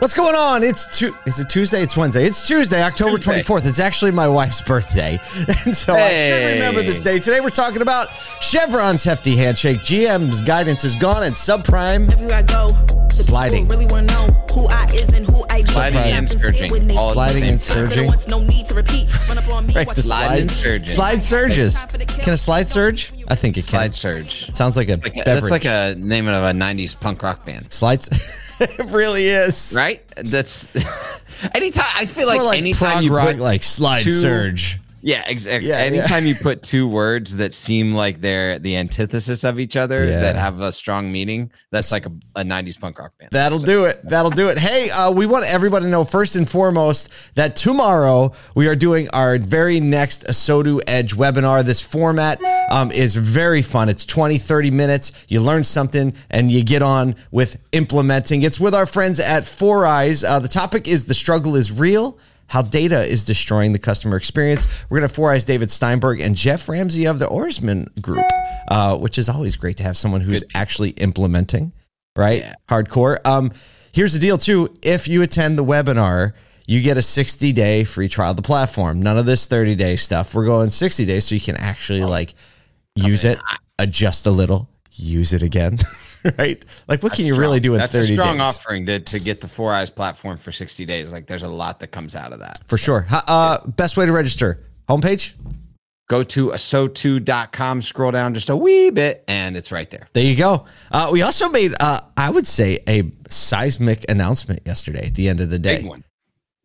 What's going on? It's tu- is it Tuesday? It's Wednesday. It's Tuesday, October 24th. It's actually my wife's birthday. And so I should remember this day. Today we're talking about Chevron's hefty handshake. GM's guidance is gone and subprime Everywhere I go, Sliding. really want to know who I is and who I be. Sliding and stay surging. with. All Sliding and time. Surging. once, no need to repeat. Run up on me, Right, the slide slide and surging. Slide surges. Can a slide surge? I think it Slide can. Slide surge. Sounds like a Like a- beverage. that's like a name of a '90s punk rock band, slides. it really is. right? That's anytime I feel It's like, like anytime prog you rock, put like slide two- surge. Yeah, exactly. Yeah, yeah. anytime you put two words that seem like they're the antithesis of each other Yeah. that have a strong meaning, that's like a, a '90s punk rock band. That'll do it. That'll do it. Hey, uh, we want everybody to know first and foremost that tomorrow we are doing our very next Sodu Edge webinar. This format um, is very fun. It's 20, 30 minutes. You learn something and you get on with implementing. It's with our friends at Foureyes. Uh, the topic is the struggle is real. How data is destroying the customer experience. We're going to Foureyes David Steinberg and Jeff Ramsey of the Oarsman Group, uh, which is always great to have someone who's actually implementing right? Yeah. Hardcore. Um, here's the deal too. If you attend the webinar, you get a 60 day free trial of the platform. None of this 30 day stuff. We're going 60 days so you can actually like use it, adjust a little, use it again. right? Like what can you really do in That's 30 a strong days? offering to, to get the Foureyes platform for 60 days. Like there's a lot that comes out of that. For sure. Uh, best way to register. Homepage? Go to asotu.com, scroll down just a wee bit, and it's right there. There you go. Uh, we also made, uh, I would say, a seismic announcement yesterday at the end of the day. Big one.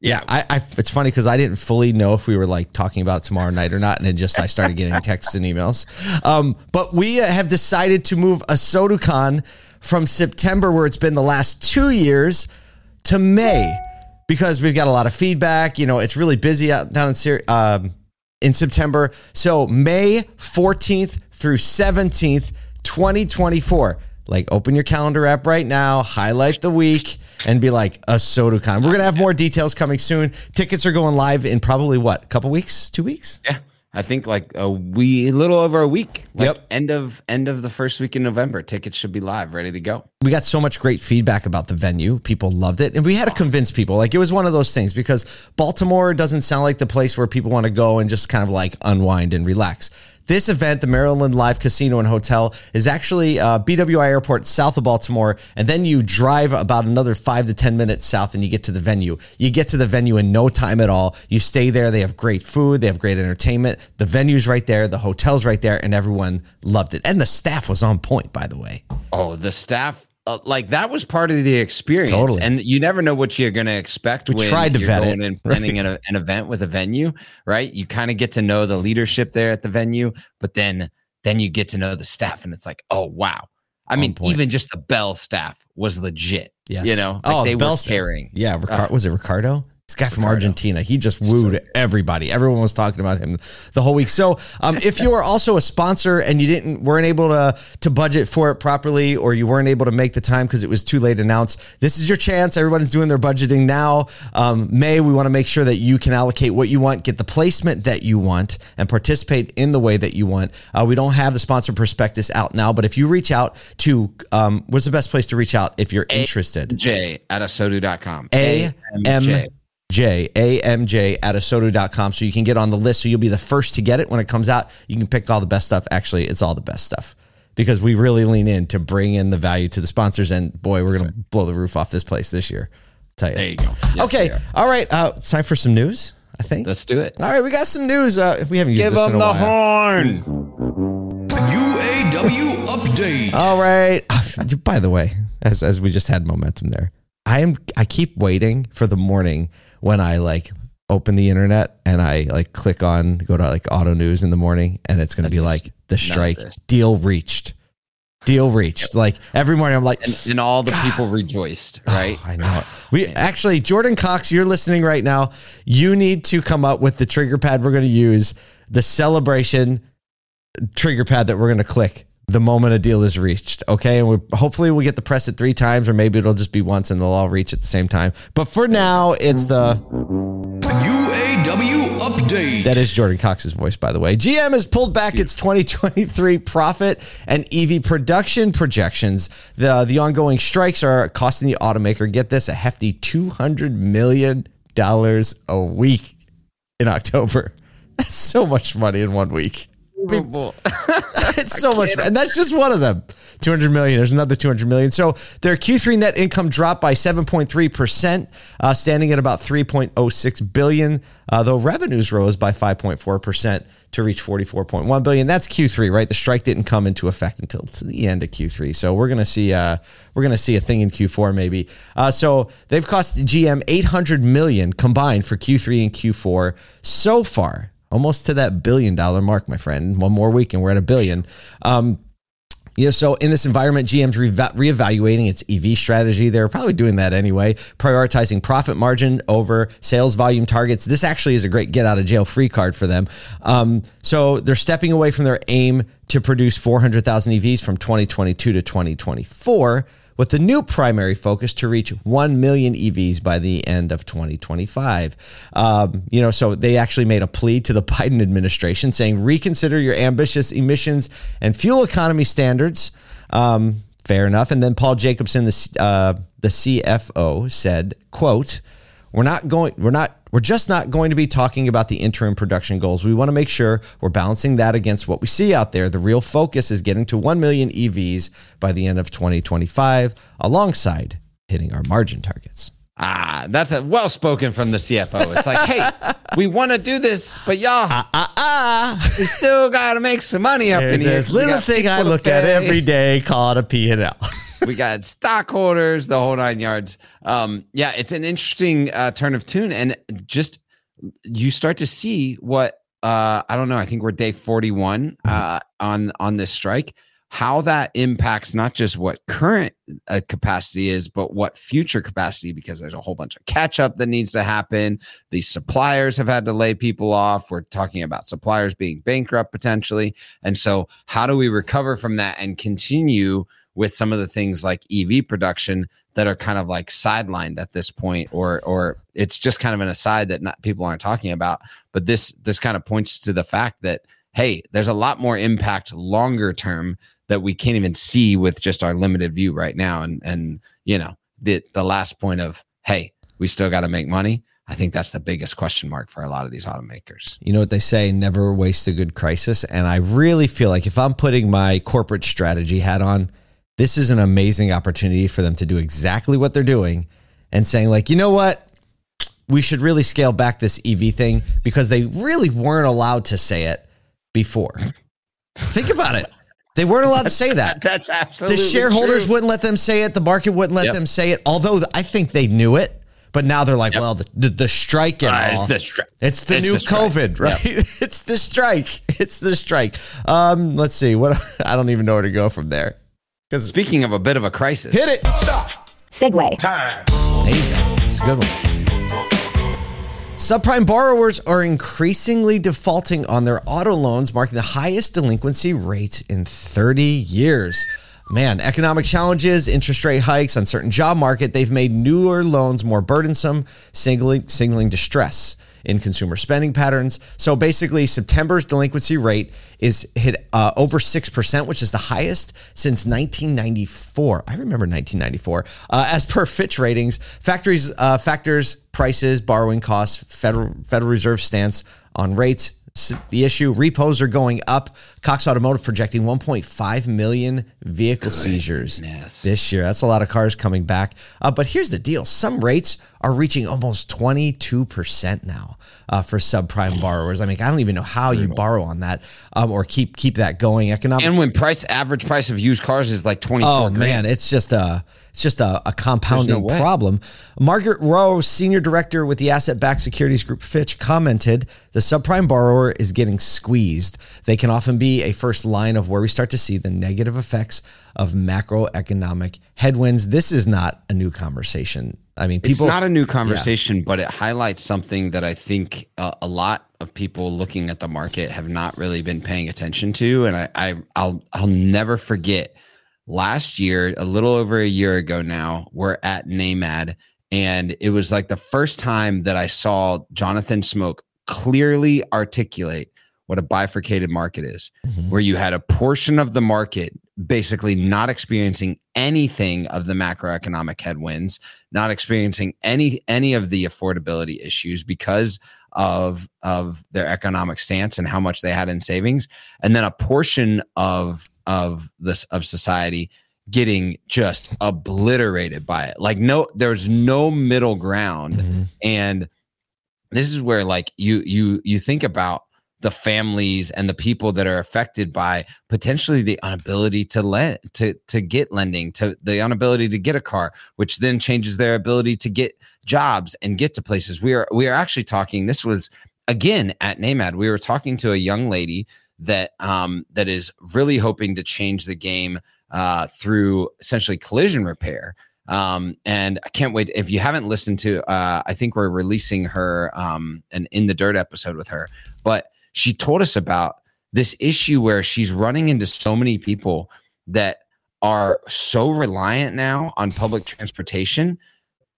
Yeah, I, I it's funny because I didn't fully know if we were like talking about tomorrow night or not, and then just I started getting texts and emails. Um, but we uh, have decided to move ASOTU CON from September, where it's been the last two years, to May because we've got a lot of feedback. You know, it's really busy out down in Syria. Um, in September. So May 14th through 17th, 2024. Like open your calendar app right now, highlight the week, and be like ASOTU CON. We're gonna have more details coming soon. Tickets are going live in probably what, a couple weeks, two weeks? Yeah. I think like a we a little over a week. Like Yep. End of end of the first week in November. Tickets should be live, ready to go. we got so much great feedback about the venue. People loved it. And we had to convince people. Like it was one of those things because Baltimore doesn't sound like the place where people want to go and just kind of like unwind and relax. This event, the Maryland Live Casino and Hotel, is actually uh, BWI Airport south of Baltimore. And then you drive about another five to 10 minutes south and you get to the venue. You get to the venue in no time at all. You stay there. They have great food, they have great entertainment. The venue's right there, the hotel's right there, and everyone loved it. And the staff was on point, by the way. Oh, the staff uh, like that was part of the experience. Totally. And you never know what you're going to expect. We when tried to you're vet it, and planning an, an event with a venue, right? You kind of get to know the leadership there at the venue, but then then you get to know the staff, and it's like, oh wow. I mean, point. even just the Bell staff was legit. Yes. You know, like Oh, they the Bell were caring. Yeah, Ricar- was it Ricardo? This guy from Ricardo. Argentina. He just wooed everybody. Everyone was talking about him the whole week. So, um, if you are also a sponsor and you didn't weren't able to to budget for it properly, or you weren't able to make the time because it was too late to announce, this is your chance. Everybody's doing their budgeting now. Um, May we want to make sure that you can allocate what you want, get the placement that you want, and participate in the way that you want. Uh, we don't have the sponsor prospectus out now, but if you reach out to, um, what's the best place to reach out if you're interested? J at asotu.com. A M J. J A M J at asotu.com so you can get on the list so you'll be the first to get it when it comes out. You can pick all the best stuff. Actually, it's all the best stuff because we really lean in to bring in the value to the sponsors. And boy, we're going to blow the roof off this place this year. tell you. There you go. Yes, okay. All right. Uh, it's time for some news, I think. Let's do it. all right. We got some news. Uh, we haven't used Give this in a the while. horn. UAW update. All right. By the way, as as we just had momentum there, I am I keep waiting for the morning when I like open the internet and I like click on go to like auto news in the morning and it's going to be like the strike deal reached. Deal reached. Like every morning I'm like And, and all the people rejoiced, oh, right? I know. it. We actually, Jordan Cox, you're listening right now. You need to come up with the trigger pad we're going to use, the celebration trigger pad that we're going to click the moment a deal is reached. Okay, and we hopefully we'll get to press it three times, or maybe it'll just be once and they'll all reach at the same time. But for now, it's the UAW update. That is Jordan Cox's voice, by the way. GM has pulled back its 2023 profit and EV production projections. The, the ongoing strikes are costing the automaker, get this, a hefty $200 million a week in October. That's so much money in one week. it's so much, and that's just one of them. 200 million. There's another 200 million. So their Q3 net income dropped by 7.3 percent, uh, standing at about 3.06 billion. Uh, though revenues rose by 5.4 percent to reach 44.1 billion. That's Q3, right? The strike didn't come into effect until the end of Q3. So we're gonna see uh we're gonna see a thing in Q4 maybe. Uh, so they've cost GM 800 million combined for Q3 and Q4 so far. Almost to that billion dollar mark, my friend. One more week and we're at a billion. Um, you know, so in this environment, GM's re- reevaluating its EV strategy. They're probably doing that anyway, prioritizing profit margin over sales volume targets. This actually is a great get out of jail free card for them. Um, so they're stepping away from their aim to produce 400,000 EVs from 2022 to 2024 with the new primary focus to reach 1 million EVs by the end of 2025. Um, you know, so they actually made a plea to the Biden administration saying, reconsider your ambitious emissions and fuel economy standards. Um, fair enough. And then Paul Jacobson, the, uh, the CFO, said, quote, we're not going, we're not, we're just not going to be talking about the interim production goals. We want to make sure we're balancing that against what we see out there. The real focus is getting to 1 million EVs by the end of 2025, alongside hitting our margin targets. Ah, that's a well spoken from the CFO. It's like, hey, we want to do this, but y'all, Ah, ah. ah. we still got to make some money up There's in here. this little thing I look at every day called a P&L. We got stockholders, the whole nine yards. Um, yeah, it's an interesting uh, turn of tune, and just you start to see what uh, I don't know. I think we're day forty-one uh, on on this strike. How that impacts not just what current uh, capacity is, but what future capacity, because there's a whole bunch of catch up that needs to happen. These suppliers have had to lay people off. We're talking about suppliers being bankrupt potentially. And so, how do we recover from that and continue with some of the things like EV production that are kind of like sidelined at this point, or or it's just kind of an aside that not people aren't talking about. But this this kind of points to the fact that hey, there's a lot more impact longer term that we can't even see with just our limited view right now. And and you know the the last point of hey, we still got to make money. I think that's the biggest question mark for a lot of these automakers. You know what they say, never waste a good crisis. And I really feel like if I'm putting my corporate strategy hat on, this is an amazing opportunity for them to do exactly what they're doing and saying, like, you know what? We should really scale back this EV thing because they really weren't allowed to say it before. Think about it. They weren't allowed to say that. That's absolutely The shareholders true. wouldn't let them say it. The market wouldn't let Yep. them say it. Although I think they knew it, but now they're like, Yep. well, the, the, the strike and Uh, it's the stri- It's the it's new the. COVID, right? it's the strike. It's the strike. Um, let's see. What I don't even know where to go from there. Because Speaking of a bit of a crisis, hit it. Segway. Time. There you go. It's a good one. Subprime borrowers are increasingly defaulting on their auto loans, marking the highest delinquency rate in 30 years. Man, economic challenges, interest rate hikes, uncertain job market, they've made newer loans more burdensome, signaling, signaling distress in consumer spending patterns. So basically, September's delinquency rate is hit uh, over 6%, which is the highest since 1994. I remember 1994. Uh, as per Fitch ratings, factories, uh, factors, prices, borrowing costs, Federal, Federal Reserve stance on rates, the issue, repos are going up. Cox Automotive projecting 1.5 million vehicle seizures this year. That's a lot of cars coming back. Uh, but here's the deal some rates are reaching almost 22% now uh, for subprime borrowers. I mean, I don't even know how you borrow on that um, or keep keep that going. Economic and when price average price of used cars is like twenty four. Oh man, it's just a it's just a, a compounding way. problem. Margaret Rowe, senior director with the asset-backed securities group Fitch, commented: "The subprime borrower is getting squeezed. They can often be a first line of where we start to see the negative effects of macroeconomic headwinds. This is not a new conversation. I mean, people. It's not a new conversation, but it highlights something that I think uh, a lot of people looking at the market have not really been paying attention to. And I, I I'll I'll never forget last year, a little over a year ago now, we're at NAMAD, and it was like the first time that I saw Jonathan Smoke clearly articulate what a bifurcated market is, Mhm. where you had a portion of the market basically not experiencing anything of the macroeconomic headwinds, not experiencing any any of the affordability issues because of of their economic stance and how much they had in savings, and then a portion of of this of society getting just obliterated by it. Like no, there's no middle ground Mhm. and this is where like you you you think about the families and the people that are affected by potentially the inability to lend to to get lending to the inability to get a car which then changes their ability to get jobs and get to places. We are we are actually talking this was again at NAMAD we were talking to a young lady that um that is really hoping to change the game uh through essentially collision repair. Um and i can't wait if you haven't listened to uh i think we're releasing her um an in the dirt episode with her but she told us about this issue where she's running into so many people that are so reliant now on public transportation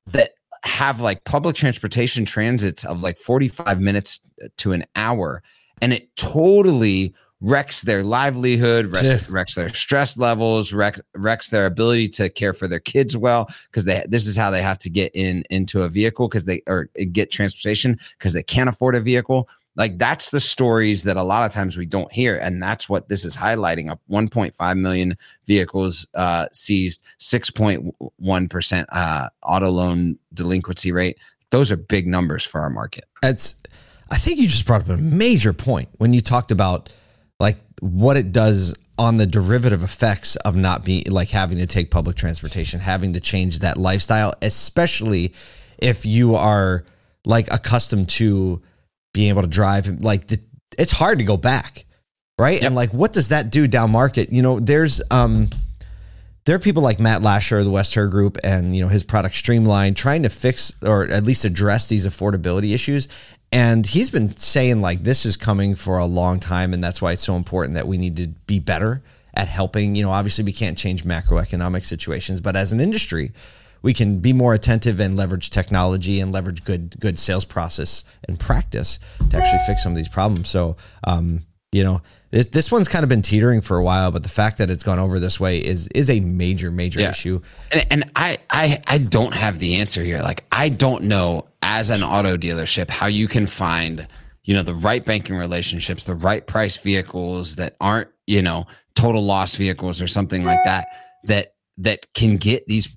that have like public transportation transits of like 45 minutes to an hour and it totally wrecks their livelihood wrecks, wrecks their stress levels wreck, wrecks their ability to care for their kids well because they this is how they have to get in into a vehicle because they or get transportation because they can't afford a vehicle like that's the stories that a lot of times we don't hear and that's what this is highlighting. A 1.5 million vehicles uh, seized 6.1% uh, auto loan delinquency rate. Those are big numbers for our market. It's, I think you just brought up a major point when you talked about like what it does on the derivative effects of not being like having to take public transportation, having to change that lifestyle, especially if you are like accustomed to being able to drive. Like the, it's hard to go back, right? And like, what does that do down market? You know, there's um, there are people like Matt Lasher, of the West Her Group, and you know his product Streamline, trying to fix or at least address these affordability issues. And he's been saying like this is coming for a long time, and that's why it's so important that we need to be better at helping. You know, obviously we can't change macroeconomic situations, but as an industry, we can be more attentive and leverage technology and leverage good good sales process and practice to actually fix some of these problems. So, um, you know, this, this one's kind of been teetering for a while, but the fact that it's gone over this way is is a major major Yeah. issue. and, and I, I I don't have the answer here. Like I don't know as an auto dealership how you can find you know the right banking relationships, the right price vehicles that aren't you know total loss vehicles or something like that that that can get these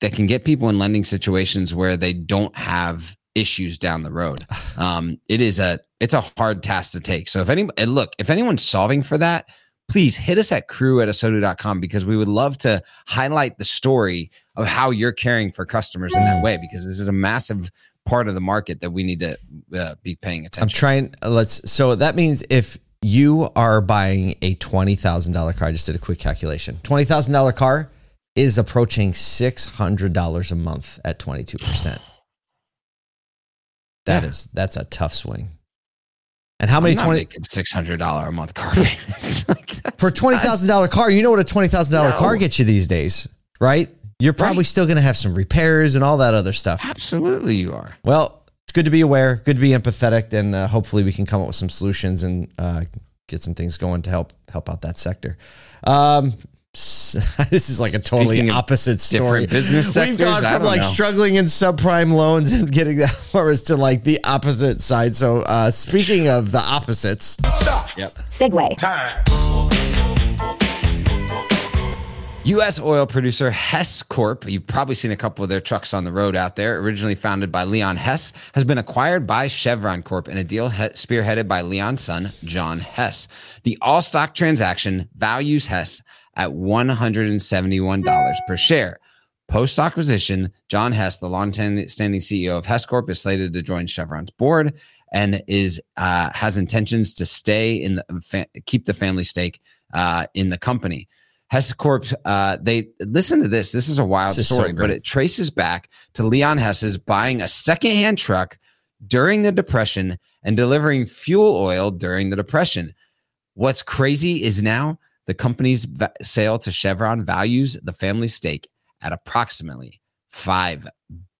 that can get people in lending situations where they don't have issues down the road. Um, it is a it's a hard task to take. So if any look if anyone's solving for that, please hit us at crew at asotu.com because we would love to highlight the story of how you're caring for customers in that way because this is a massive part of the market that we need to uh, be paying attention. I'm trying. Let's. So that means if you are buying a twenty thousand dollar car, I just did a quick calculation. Twenty thousand dollar car is approaching six hundred dollars a month at twenty two percent. That Yeah. is that's a tough swing. And how many twenty six hundred dollar a month car payments like for a twenty thousand dollar car? You know what a twenty thousand dollar No. car gets you these days, right? You're probably Right. still going to have some repairs and all that other stuff. Absolutely, you are. Well, it's good to be aware, good to be empathetic, and uh, hopefully we can come up with some solutions and uh, get some things going to help help out that sector. Um, this is like a totally Speaking of opposite story. different business We've gone from like know. struggling in subprime loans and getting that forwards to like the opposite side. So, uh, speaking of the opposites, stop. Yep. Segway. U.S. oil producer Hess Corp, you've probably seen a couple of their trucks on the road out there, originally founded by Leon Hess, has been acquired by Chevron Corp in a deal he- spearheaded by Leon's son, John Hess. The all stock transaction values Hess at $171 per share. Post acquisition, John Hess, the long-standing CEO of Hess Corp, is slated to join Chevron's board and is uh, has intentions to stay in the fa- keep the family stake uh, in the company. Hess Corp, uh, they listen to this. This is a wild is so story, but it traces back to Leon Hess's buying a secondhand truck during the Depression and delivering fuel oil during the Depression. What's crazy is now the company's sale to Chevron values the family stake at approximately $5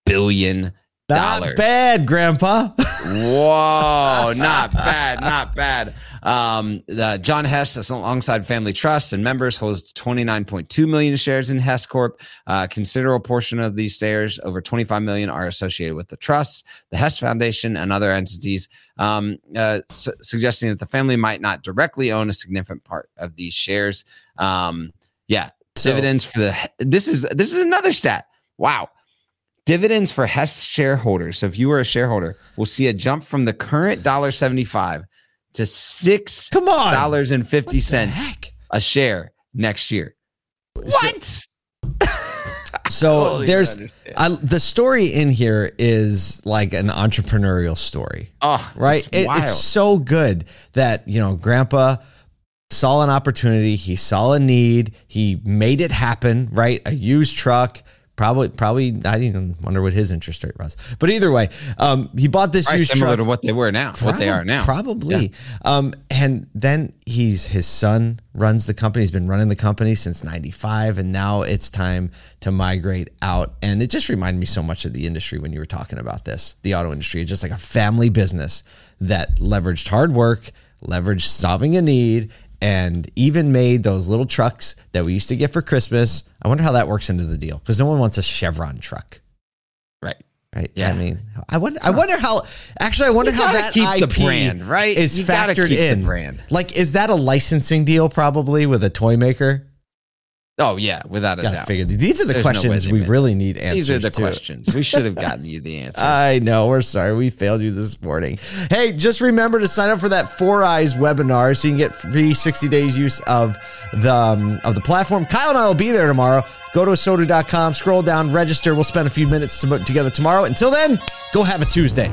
billion. Not bad, Grandpa. Whoa, not bad, not bad. Um, the John Hess, alongside family trusts and members, holds 29.2 million shares in Hess Corp. Uh, considerable portion of these shares, over 25 million, are associated with the trusts, the Hess Foundation, and other entities, um, uh, su- suggesting that the family might not directly own a significant part of these shares. Um, yeah, So- dividends for the. This is this is another stat. Wow. Dividends for Hess shareholders. So if you were a shareholder, we'll see a jump from the current dollar seventy-five to six Come on. dollars and fifty cents a share next year. What? So Totally there's. I, the story in here is like an entrepreneurial story, Oh, right? It's It- it's so good that you know, Grandpa saw an opportunity, he saw a need, he made it happen, right? A used truck. Probably, probably. I didn't even wonder what his interest rate was, but either way, um, he bought this Probably used similar truck. to what they were now, what they are now. Probably. Um, and then he's his son runs the company. He's been running the company since 95 and now it's time to migrate out. And it just reminded me so much of the industry when you were talking about this. The auto industry, It's just like a family business that leveraged hard work, leveraged solving a need and even made those little trucks that we used to get for Christmas. I wonder how that works into the deal because no one wants a Chevron truck. Right. Right. Yeah. I mean, I wonder. I wonder how. Actually, I wonder how that keep the brand, right? is You factored in. brand. Like, is that a licensing deal? Probably with a toy maker. Oh yeah, without a Gotta doubt. figure. These are the There's questions they we really need answers. To. These are the to. questions. We should have gotten you the answers. I know. We're sorry. We failed you this morning. Hey, just remember to sign up for that Foureyes webinar so you can get free 60 days use of the um, of the platform. Kyle and I will be there tomorrow. Go to asotu.com, scroll down, register. We'll spend a few minutes together tomorrow. Until then, go have a Tuesday.